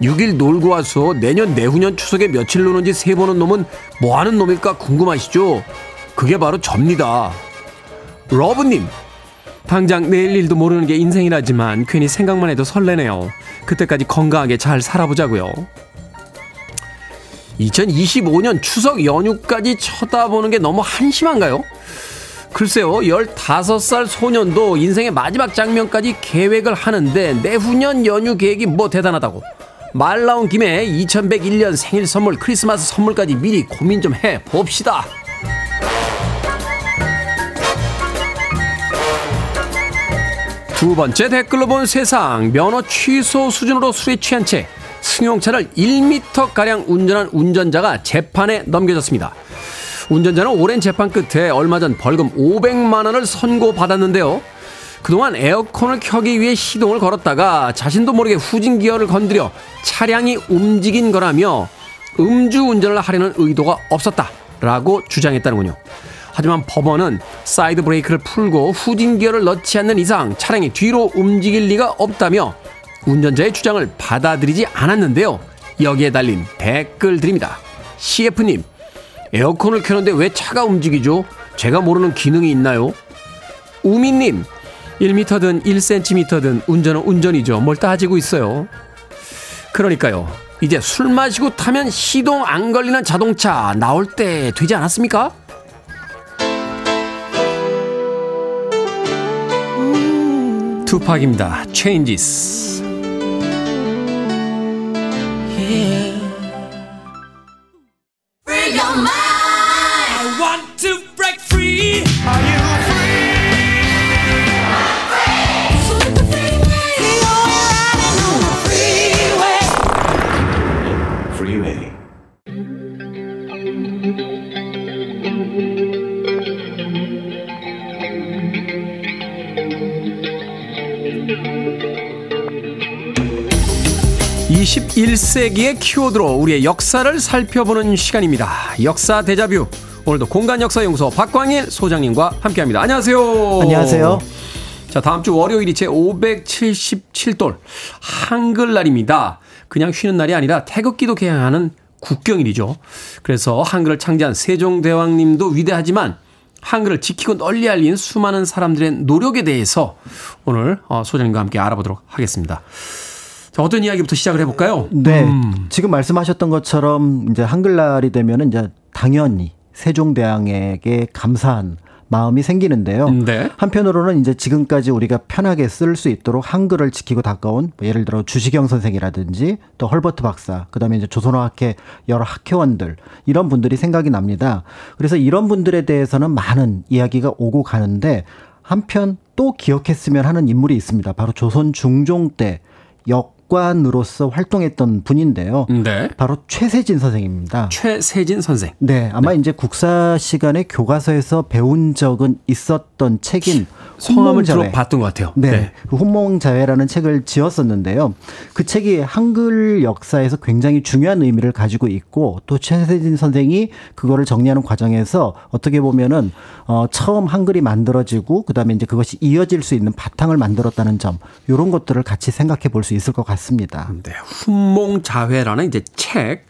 6일 놀고 와서 내년 내후년 추석에 며칠 노는지 세 보는 놈은 뭐 하는 놈일까 궁금하시죠? 그게 바로 접니다. 러브님, 당장 내일 일도 모르는 게 인생이라지만 괜히 생각만 해도 설레네요. 그때까지 건강하게 잘 살아보자고요. 2025년 추석 연휴까지 쳐다보는 게 너무 한심한가요? 글쎄요, 15살 소년도 인생의 마지막 장면까지 계획을 하는데 내후년 연휴 계획이 뭐 대단하다고. 말 나온 김에 2101년 생일 선물, 크리스마스 선물까지 미리 고민 좀 해 봅시다. 두 번째 댓글로 본 세상 면허 취소 수준으로 술에 취한 채 승용차를 1m가량 운전한 운전자가 재판에 넘겨졌습니다. 운전자는 오랜 재판 끝에 얼마 전 벌금 500만 원을 선고받았는데요. 그동안 에어컨을 켜기 위해 시동을 걸었다가 자신도 모르게 후진 기어를 건드려 차량이 움직인 거라며 음주 운전을 하려는 의도가 없었다라고 주장했다는군요. 하지만 법원은 사이드 브레이크를 풀고 후진 기어를 넣지 않는 이상 차량이 뒤로 움직일 리가 없다며 운전자의 주장을 받아들이지 않았는데요. 여기에 달린 댓글들입니다. CF님, 에어컨을 켜는데 왜 차가 움직이죠? 제가 모르는 기능이 있나요? 우민님, 1m든 1cm든 운전은 운전이죠. 뭘 따지고 있어요. 그러니까요. 이제 술 마시고 타면 시동 안 걸리는 자동차 나올 때 되지 않았습니까? 투팍입니다. Changes. 21세기의 키워드로 우리의 역사를 살펴보는 시간입니다. 역사 대자뷰. 오늘도 공간역사연구소 박광일 소장님과 함께합니다. 안녕하세요. 안녕하세요. 자, 다음 주 월요일이 제 577돌 한글날입니다. 그냥 쉬는 날이 아니라 태극기도 개항하는 국경일이죠. 그래서 한글을 창제한 세종대왕님도 위대하지만 한글을 지키고 널리 알린 수많은 사람들의 노력에 대해서 오늘 어, 소장님과 함께 알아보도록 하겠습니다. 자, 어떤 이야기부터 시작을 해볼까요? 네. 음. 지금 말씀하셨던 것처럼 이제 한글날이 되면은 이제 당연히 세종대왕에게 감사한 마음이 생기는데요. 네. 한편으로는 이제 지금까지 우리가 편하게 쓸 수 있도록 한글을 지키고 닦아온 뭐 예를 들어 주시경 선생이라든지 또 헐버트 박사, 그다음에 이제 조선어학회 여러 학회원들 이런 분들이 생각이 납니다. 그래서 이런 분들에 대해서는 많은 이야기가 오고 가는데 한편 또 기억했으면 하는 인물이 있습니다. 바로 조선 중종 때 역, 역관으로서 활동했던 분인데요. 네. 바로 최세진 선생입니다. 최세진 선생. 네, 아마 이제 국사 시간에 교과서에서 배운 적은 있었던 책인 성함을 주로. 봤던 것 같아요. 네, 그 혼몽자회라는 책을 지었었는데요. 그 책이 한글 역사에서 굉장히 중요한 의미를 가지고 있고 또 최세진 선생이 그거를 정리하는 과정에서 어떻게 보면은 어 처음 한글이 만들어지고 그다음에 이제 그것이 이어질 수 있는 바탕을 만들었다는 점 이런 것들을 같이 생각해 볼 수 있을 것 같습니다. 네. 훈몽자회라는 이제 책.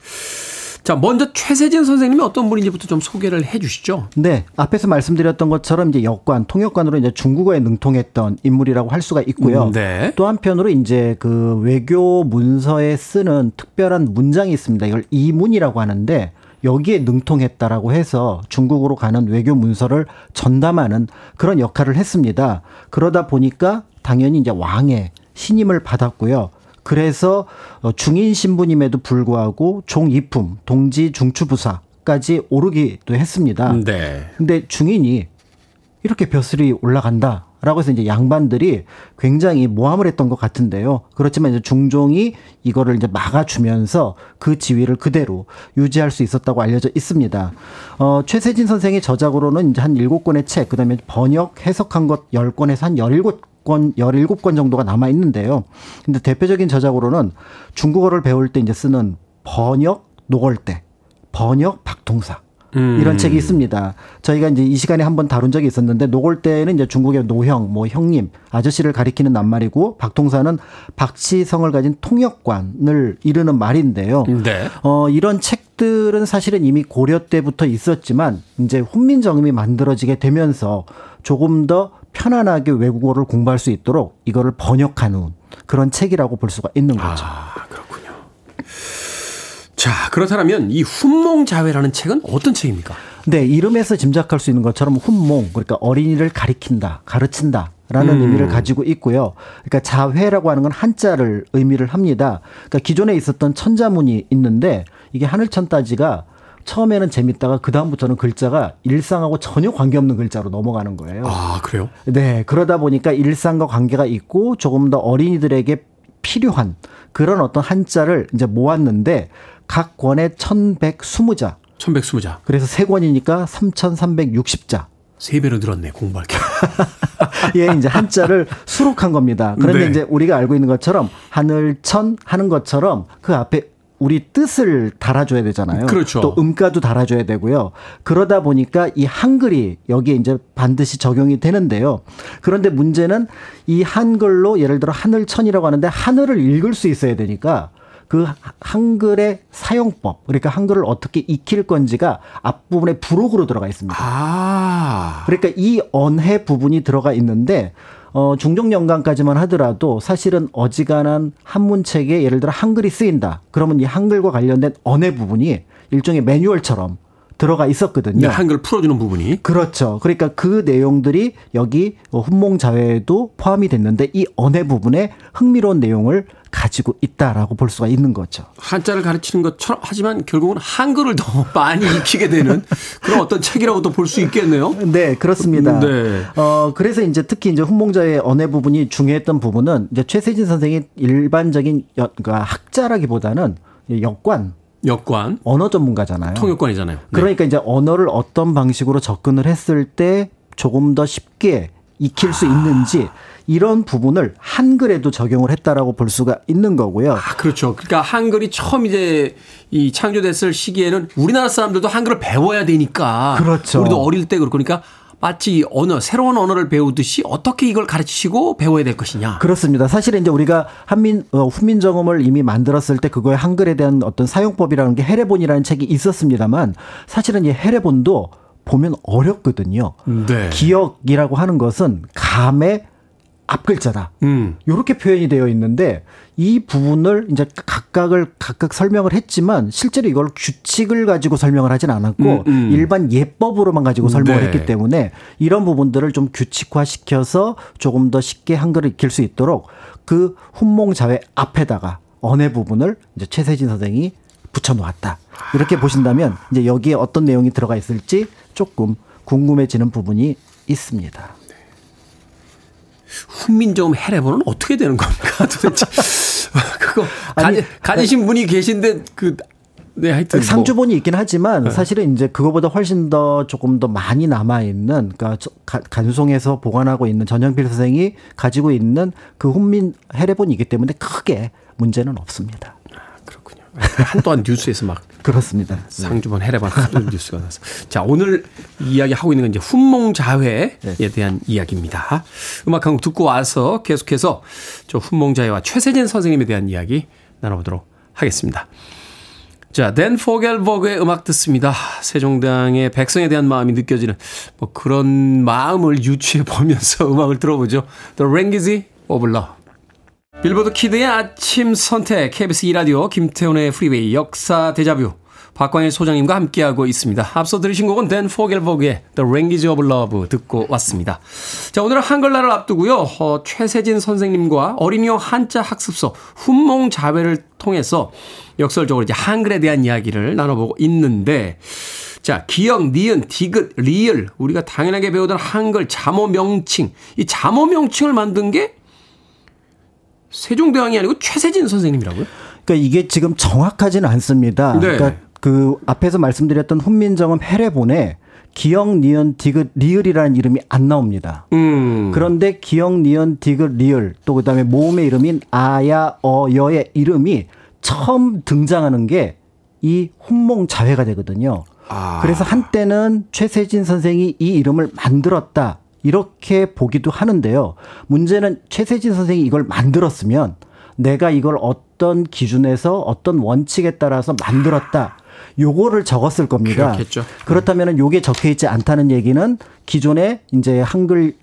자, 먼저 최세진 선생님이 어떤 분인지부터 좀 소개를 해 주시죠. 네, 앞에서 말씀드렸던 것처럼 이제 역관, 통역관으로 이제 중국어에 능통했던 인물이라고 할 수가 있고요. 음, 네. 또 한편으로 이제 그 외교 문서에 쓰는 특별한 문장이 있습니다. 이걸 이문이라고 하는데 여기에 능통했다라고 해서 중국으로 가는 외교 문서를 전담하는 그런 역할을 했습니다. 그러다 보니까 당연히 이제 왕의 신임을 받았고요. 그래서 어, 중인 신부님에도 불구하고 종이품, 동지 중추부사까지 오르기도 했습니다. 네. 근데 중인이 이렇게 벼슬이 올라간다. 라고 해서 이제 양반들이 굉장히 모함을 했던 것 같은데요. 그렇지만 이제 중종이 이거를 이제 막아주면서 그 지위를 그대로 유지할 수 있었다고 알려져 있습니다. 어, 최세진 선생의 저작으로는 이제 한 일곱 권의 책, 그 다음에 번역, 해석한 것 열권에서한 열일곱 권, 열일곱 권 정도가 남아 있는데요. 근데 대표적인 저작으로는 중국어를 배울 때 이제 쓰는 번역, 노골대, 번역, 박통사. 이런 책이 있습니다. 저희가 이제 이 시간에 한번 다룬 적이 있었는데 노골대는 이제 중국의 노형, 뭐 형님, 아저씨를 가리키는 낱말이고 박통사는 박씨성을 가진 통역관을 이르는 말인데요. 네. 어, 이런 책들은 사실은 이미 고려 때부터 있었지만 이제 훈민정음이 만들어지게 되면서 조금 더 편안하게 외국어를 공부할 수 있도록 이거를 번역하는 그런 책이라고 볼 수가 있는 거죠. 아, 그렇군요. 자, 그렇다면 이 훈몽자회라는 책은 어떤 책입니까? 네, 이름에서 짐작할 수 있는 것처럼 훈몽, 그러니까 어린이를 가리킨다, 가르친다. 라는 음. 의미를 가지고 있고요. 그러니까 자회라고 하는 건 한자를 의미를 합니다. 그러니까 기존에 있었던 천자문이 있는데 이게 하늘천따지가 처음에는 재밌다가 그 다음부터는 글자가 일상하고 전혀 관계없는 글자로 넘어가는 거예요. 아, 그래요? 네, 그러다 보니까 일상과 관계가 있고 조금 더 어린이들에게 필요한 그런 어떤 한자를 이제 모았는데 각 권에 1120자. 1120자. 그래서 세 권이니까 3360자. 세 배로 늘었네, 공부할 게. 예, 이제 한자를 수록한 겁니다. 그런데 네. 이제 우리가 알고 있는 것처럼 하늘천 하는 것처럼 그 앞에 우리 뜻을 달아줘야 되잖아요. 그렇죠. 또 음가도 달아줘야 되고요. 그러다 보니까 이 한글이 여기에 이제 반드시 적용이 되는데요. 그런데 문제는 이 한글로 예를 들어 하늘천이라고 하는데 하늘을 읽을 수 있어야 되니까 그 한글의 사용법, 그러니까 한글을 어떻게 익힐 건지가 앞부분에 부록으로 들어가 있습니다. 아. 그러니까 이 언해 부분이 들어가 있는데 어 중종 연간까지만 하더라도 사실은 어지간한 한문책에 예를 들어 한글이 쓰인다. 그러면 이 한글과 관련된 언해 부분이 일종의 매뉴얼처럼 들어가 있었거든요. 네, 한글 풀어주는 부분이. 그렇죠. 그러니까 그 내용들이 여기 훈몽자회에도 포함이 됐는데 이 언해 부분에 흥미로운 내용을 가지고 있다라고 볼 수가 있는 거죠. 한자를 가르치는 것처럼 하지만 결국은 한글을 더 많이 익히게 되는 그런 어떤 책이라고도 볼 수 있겠네요. 네, 그렇습니다. 네. 어, 그래서 이제 특히 이제 훈몽자의 언해 부분이 중요했던 부분은 이제 최세진 선생이 일반적인 여, 그러니까 학자라기보다는 역관, 역관, 언어 전문가잖아요. 통역관이잖아요. 네. 그러니까 이제 언어를 어떤 방식으로 접근을 했을 때 조금 더 쉽게 익힐 수 있는지 이런 부분을 한글에도 적용을 했다라고 볼 수가 있는 거고요. 아, 그렇죠. 그러니까 한글이 처음 이제 이 창조됐을 시기에는 우리나라 사람들도 한글을 배워야 되니까. 그렇죠. 우리도 어릴 때 그렇고 그러니까 마치 이 언어, 새로운 언어를 배우듯이 어떻게 이걸 가르치시고 배워야 될 것이냐. 그렇습니다. 사실은 이제 우리가 한민 어, 훈민정음을 이미 만들었을 때 그거의 한글에 대한 어떤 사용법이라는 게 헤레본이라는 책이 있었습니다만 사실은 이 헤레본도 보면 어렵거든요. 네. 기억이라고 하는 것은 감의 앞글자다. 음. 이렇게 표현이 되어 있는데 이 부분을 이제 각각을 각각 설명을 했지만 실제로 이걸 규칙을 가지고 설명을 하진 않았고 음, 음. 일반 예법으로만 가지고 설명을 네. 했기 때문에 이런 부분들을 좀 규칙화 시켜서 조금 더 쉽게 한글을 익힐 수 있도록 그 훈몽자회 앞에다가 언해 부분을 이제 최세진 선생이 붙여 놓았다. 이렇게 보신다면 이제 여기에 어떤 내용이 들어가 있을지 조금 궁금해지는 부분이 있습니다. 훈민정음 해례본은 어떻게 되는 겁니까? 도대체 그거 아니, 가지, 가지신 분이 계신데 그 네, 하여튼 뭐. 상주본이 있긴 하지만 사실은 이제 그거보다 훨씬 더 조금 더 많이 남아 있는 그러니까 간송해서 보관하고 있는 전영필 선생이 가지고 있는 그 훈민 해례본이기 때문에 크게 문제는 없습니다. 한동안 뉴스에서 막 그렇습니다. 상주본 해례반 하도 뉴스가 나서. 자, 오늘 이야기하고 있는 건 이제 훈몽자회에 대한 이야기입니다. 음악 한 곡 듣고 와서 계속해서 저 훈몽자회와 최세진 선생님에 대한 이야기 나눠보도록 하겠습니다. 자, 댄 포겔버그의 음악 듣습니다. 세종대왕의 백성에 대한 마음이 느껴지는 뭐 그런 마음을 유추해 보면서 음악을 들어보죠. The Language of Love. 빌보드 키드의 아침 선택 KBS 2라디오 김태훈의 프리웨이 역사 데자뷰 박광일 소장님과 함께하고 있습니다. 앞서 들으신 곡은 댄 포겔버그의 The Language of Love 듣고 왔습니다. 자 오늘은 한글날을 앞두고요. 어, 최세진 선생님과 어린이용 한자 학습서 훈몽 자회를 통해서 역설적으로 이제 한글에 대한 이야기를 나눠보고 있는데 자, 기역, 니은, 디귿, 리을 우리가 당연하게 배우던 한글 자모 명칭 이 자모 명칭을 만든 게 세종대왕이 아니고 최세진 선생님이라고요? 그러니까 이게 지금 정확하지는 않습니다. 네. 그러니까 그 앞에서 말씀드렸던 훈민정음 해례본에 기역, 니은, 디귿, 리을이라는 이름이 안 나옵니다. 음. 그런데 기역, 니은, 디귿, 리을 또 그다음에 모음의 이름인 아, 야, 어, 여의 이름이 처음 등장하는 게 이 훈몽 자회가 되거든요. 아. 그래서 한때는 최세진 선생이 이 이름을 만들었다. 이렇게 보기도 하는데요. 문제는 최세진 선생이 이걸 만들었으면 내가 이걸 어떤 기준에서 어떤 원칙에 따라서 만들었다. 요거를 적었을 겁니다. 그렇겠죠. 그렇다면 요게 적혀 있지 않다는 얘기는 기존에 이제 한글을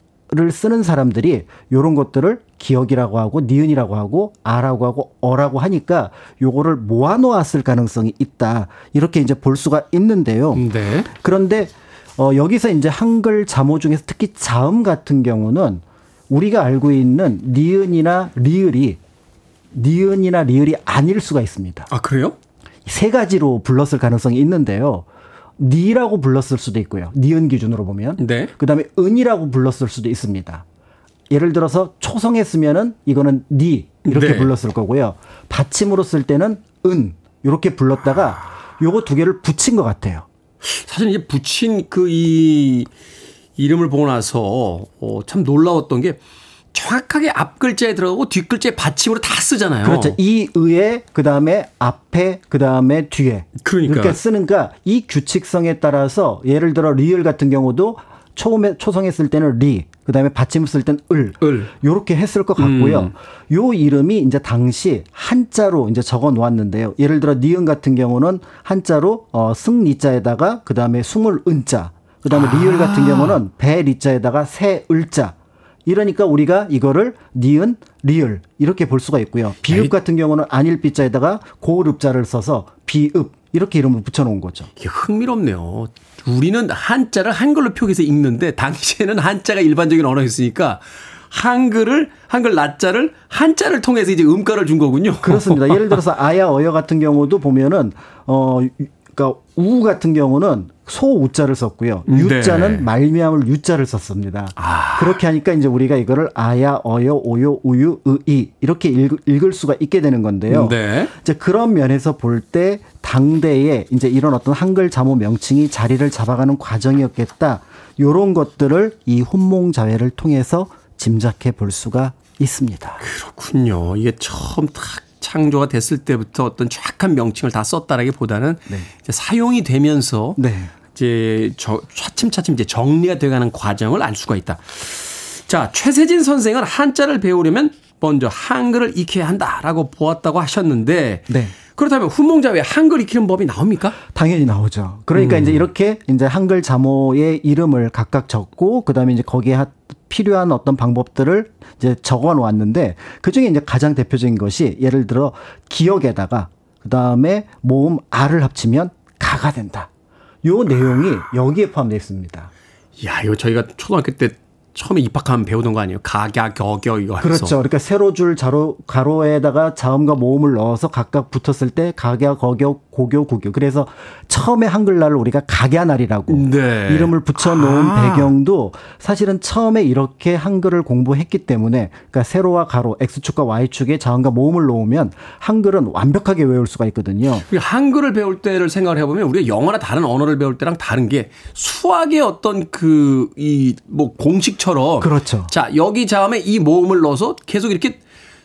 쓰는 사람들이 요런 것들을 기억이라고 하고 니은이라고 하고 아라고 하고 어라고 하니까 요거를 모아 놓았을 가능성이 있다. 이렇게 이제 볼 수가 있는데요. 네. 그런데 어 여기서 이제 한글 자모 중에서 특히 자음 같은 경우는 우리가 알고 있는 니은이나 리을이 니은이나 리을이 아닐 수가 있습니다. 아, 그래요? 세 가지로 불렀을 가능성이 있는데요. 니라고 불렀을 수도 있고요. 니은 기준으로 보면. 네. 그다음에 은이라고 불렀을 수도 있습니다. 예를 들어서 초성했으면은 이거는 니 이렇게 네. 불렀을 거고요. 받침으로 쓸 때는 은 이렇게 불렀다가 요거 두 개를 붙인 것 같아요. 사실 이제 붙인 그 이 이름을 보고 나서 어, 참 놀라웠던 게 정확하게 앞 글자에 들어가고 뒷 글자에 받침으로 다 쓰잖아요. 그렇죠. 이 의에 그다음에 앞에 그다음에 뒤에 그러니까. 이렇게 쓰는가 이 규칙성에 따라서 예를 들어 리을 같은 경우도 처음에 초성했을 때는 리 그다음에 받침을 쓸 때는 을 을. 요렇게 했을 것 같고요. 음. 요 이름이 이제 당시 한자로 이제 적어 놓았는데요. 예를 들어 니은 같은 경우는 한자로 어 승 니자에다가 그다음에 숨을 은자 그다음에 아. 리을 같은 경우는 배 리자에다가 새 을자 이러니까 우리가 이거를 니은, 리을 이렇게 볼 수가 있고요. 비읍 에이. 같은 경우는 아닐 비자에다가 고을읍자를 써서 비읍 이렇게 이름을 붙여놓은 거죠. 이게 흥미롭네요. 우리는 한자를 한글로 표기해서 읽는데 당시에는 한자가 일반적인 언어였으니까 한글을 한글 낮자를 한자를 통해서 이제 음가를 준 거군요. 그렇습니다. 예를 들어서 아야 어여 같은 경우도 보면은 어 그러니까 우 같은 경우는 소우자를 썼고요. 유자는 네. 말미암을 유자를 썼습니다. 아. 그렇게 하니까 이제 우리가 이거를 아야 어여 오요 우유 의이 이렇게 읽, 읽을 수가 있게 되는 건데요. 네. 이제 그런 면에서 볼 때 당대에 이제 이런 어떤 한글 자모 명칭이 자리를 잡아가는 과정이었겠다. 요런 것들을 이 혼몽자회를 통해서 짐작해 볼 수가 있습니다. 그렇군요. 이게 처음 딱 창조가 됐을 때부터 어떤 정확한 명칭을 다 썼다라기보다는 이제 사용이 되면서 네. 이제 저 차츰차츰 이제 정리가 돼가는 과정을 알 수가 있다. 자, 최세진 선생은 한자를 배우려면 먼저 한글을 익혀야 한다라고 보았다고 하셨는데 네. 그렇다면 훈몽자회 한글 익히는 법이 나옵니까? 당연히 나오죠. 그러니까 음. 이제 이렇게 이제 한글 자모의 이름을 각각 적고 그다음에 이제 거기에 하- 필요한 어떤 방법들을 이제 적어 놓았는데 그중에 이제 가장 대표적인 것이 예를 들어 기억에다가 그다음에 모음 아를 합치면 가가 된다. 요 내용이 여기에 포함되어 있습니다. 야, 이거 저희가 초등학교 때 처음에 입학하면 배우던 거 아니에요? 가갸 겨겨 이거 해서. 그렇죠. 그러니까 세로 줄 자로 가로에다가 자음과 모음을 넣어서 각각 붙었을 때 가갸 거겨 고교 구교. 그래서 처음에 한글날을 우리가 가갸날이라고 네. 이름을 붙여 놓은 아. 배경도 사실은 처음에 이렇게 한글을 공부했기 때문에 그러니까 세로와 가로 x축과 y축에 자음과 모음을 놓으면 한글은 완벽하게 외울 수가 있거든요. 우리 한글을 배울 때를 생각을 해 보면 우리가 영어나 다른 언어를 배울 때랑 다른 게 수학의 어떤 그 이 뭐 공식처럼 그렇죠. 자 여기 자음에 이 모음을 넣어서 계속 이렇게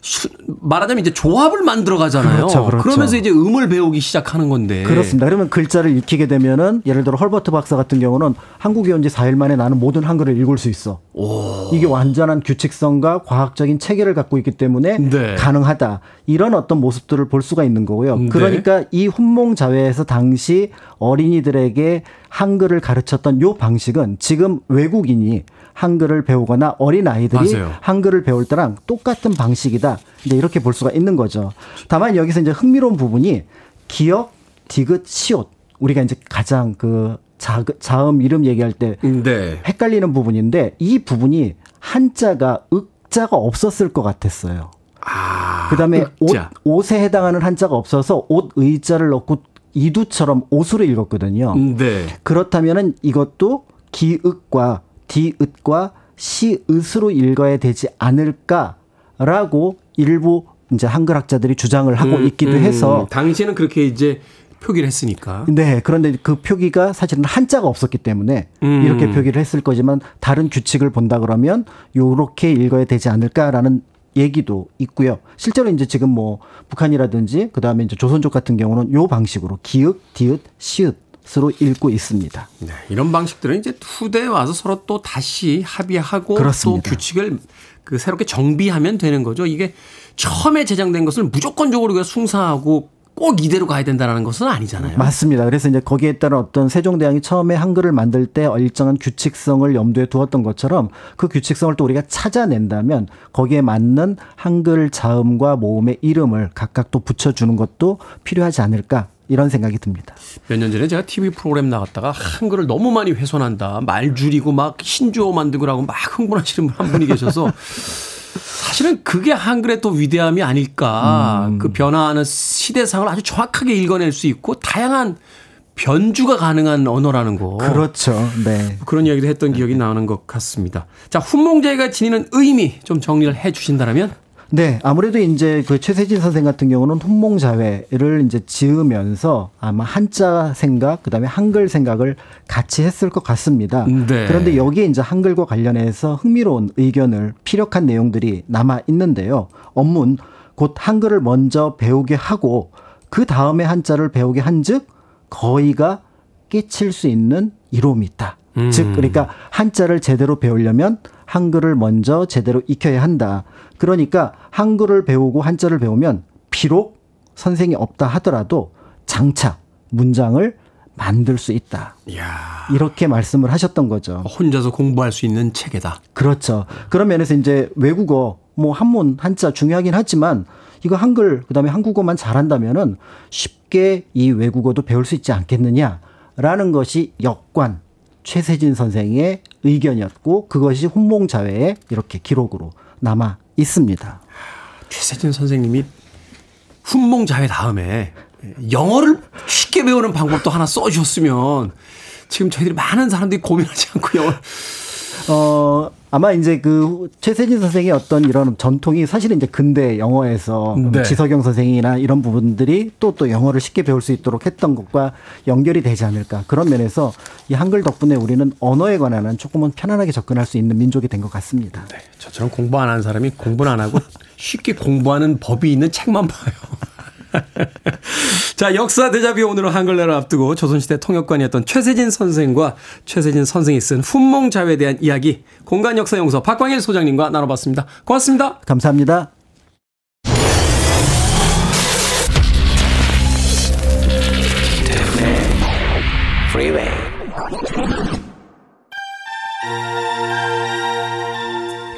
수, 말하자면 이제 조합을 만들어 가잖아요. 그렇죠, 그렇죠. 러면서 이제 음을 배우기 시작하는 건데. 그렇습니다. 그러면 글자를 익히게 되면은 예를 들어 헐버트 박사 같은 경우는 한국에 온 지 4일 만에 나는 모든 한글을 읽을 수 있어. 이게 완전한 규칙성과 과학적인 체계를 갖고 있기 때문에 네. 가능하다. 이런 어떤 모습들을 볼 수가 있는 거고요. 네. 그러니까 이 훈몽 자회에서 당시 어린이들에게 한글을 가르쳤던 요 방식은 지금 외국인이 한글을 배우거나 어린 아이들이 맞아요. 한글을 배울 때랑 똑같은 방식이다. 이제 이렇게 볼 수가 있는 거죠. 다만 여기서 이제 흥미로운 부분이 기역, 디귿, 시옷. 우리가 이제 가장 그 자, 자음 이름 얘기할 때 네. 헷갈리는 부분인데 이 부분이 한자가 읍자가 없었을 것 같았어요. 아. 그다음에 옷, 읍자. 옷에 해당하는 한자가 없어서 옷 의자를 넣고 이두처럼 옷으로 읽었거든요. 네. 그렇다면은 이것도 기읍과 디읍과 시읍으로 읽어야 되지 않을까라고 일부 이제 한글학자들이 주장을 하고 음, 있기도 음, 해서 당시에는 그렇게 이제 표기를 했으니까. 네 그런데 그 표기가 사실은 한자가 없었기 때문에 음. 이렇게 표기를 했을 거지만 다른 규칙을 본다 그러면 요렇게 읽어야 되지 않을까라는 얘기도 있고요. 실제로 이제 지금 뭐 북한이라든지 그다음에 이제 조선족 같은 경우는 요 방식으로 기읍, 디귿, 시읒 으로 읽고 있습니다. 네, 이런 방식들은 이제 후대에 와서 서로 또 다시 합의하고 그렇습니다. 또 규칙을 그 새롭게 정비하면 되는 거죠. 이게 처음에 제정된 것을 무조건적으로 우리가 숭상하고 꼭 이대로 가야 된다는 것은 아니잖아요. 맞습니다. 그래서 이제 거기에 따른 어떤 세종대왕이 처음에 한글을 만들 때 일정한 규칙성을 염두에 두었던 것처럼 그 규칙성을 또 우리가 찾아낸다면 거기에 맞는 한글 자음과 모음의 이름을 각각 또 붙여주는 것도 필요하지 않을까 이런 생각이 듭니다. 몇 년 전에 제가 TV 프로그램 나갔다가 한글을 너무 많이 훼손한다. 말 줄이고 막 신조어 만들고라고 막 흥분하시는 분 한 분이 계셔서 사실은 그게 한글의 또 위대함이 아닐까. 음. 그 변화하는 시대상을 아주 정확하게 읽어낼 수 있고 다양한 변주가 가능한 언어라는 거. 그렇죠. 네. 그런 이야기도 했던 기억이 나는 것 같습니다. 자, 훈몽자가 지니는 의미 좀 정리를 해 주신다면? 네, 아무래도 이제 그 최세진 선생 같은 경우는 훈몽자회를 이제 지으면서 아마 한자 생각, 그 다음에 한글 생각을 같이 했을 것 같습니다. 네. 그런데 여기에 이제 한글과 관련해서 흥미로운 의견을 피력한 내용들이 남아 있는데요. 업문, 곧 한글을 먼저 배우게 하고 그 다음에 한자를 배우게 한 즉 거의가 끼칠 수 있는 이로움이 있다. 즉, 그러니까 한자를 제대로 배우려면 한글을 먼저 제대로 익혀야 한다. 그러니까 한글을 배우고 한자를 배우면 비록 선생이 없다 하더라도 장차 문장을 만들 수 있다. 이야. 이렇게 말씀을 하셨던 거죠. 혼자서 공부할 수 있는 체계다. 그렇죠. 그런 면에서 이제 외국어 뭐 한문 한자 중요하긴 하지만 이거 한글 그 다음에 한국어만 잘한다면은 쉽게 이 외국어도 배울 수 있지 않겠느냐라는 것이 역관 최세진 선생의 의견이었고 그것이 훈몽자회에 이렇게 기록으로 남아 있습니다. 최세진 선생님이 훈몽자회 다음에 영어를 쉽게 배우는 방법도 하나 써주셨으면 지금 저희들이 많은 사람들이 고민하지 않고 영어 어, 아마 이제 그 최세진 선생의 어떤 이런 전통이 사실은 이제 근대 영어에서 네. 지석영 선생이나 이런 부분들이 또또 영어를 쉽게 배울 수 있도록 했던 것과 연결이 되지 않을까. 그런 면에서 이 한글 덕분에 우리는 언어에 관한은 조금은 편안하게 접근할 수 있는 민족이 된 것 같습니다. 네, 저처럼 공부 안 하는 사람이 공부는 안 하고 쉽게 공부하는 법이 있는 책만 봐요. 자, 역사 대자뷰 오늘은 한글날을 앞두고 조선시대 통역관이었던 최세진 선생과 최세진 선생이 쓴 훈몽자회에 대한 이야기 공간 역사연구소 박광일 소장님과 나눠봤습니다. 고맙습니다. 감사합니다.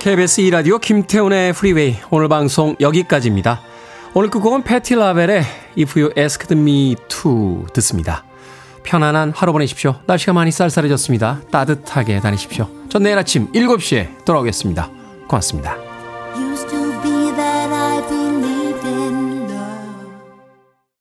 KBS 2라디오 김태훈의 프리웨이 오늘 방송 여기까지입니다. 오늘 끝곡은 패티 라벨의 If You Asked Me To 듣습니다. 편안한 하루 보내십시오. 날씨가 많이 쌀쌀해졌습니다. 따뜻하게 다니십시오. 전 내일 아침 7시에 돌아오겠습니다. 고맙습니다.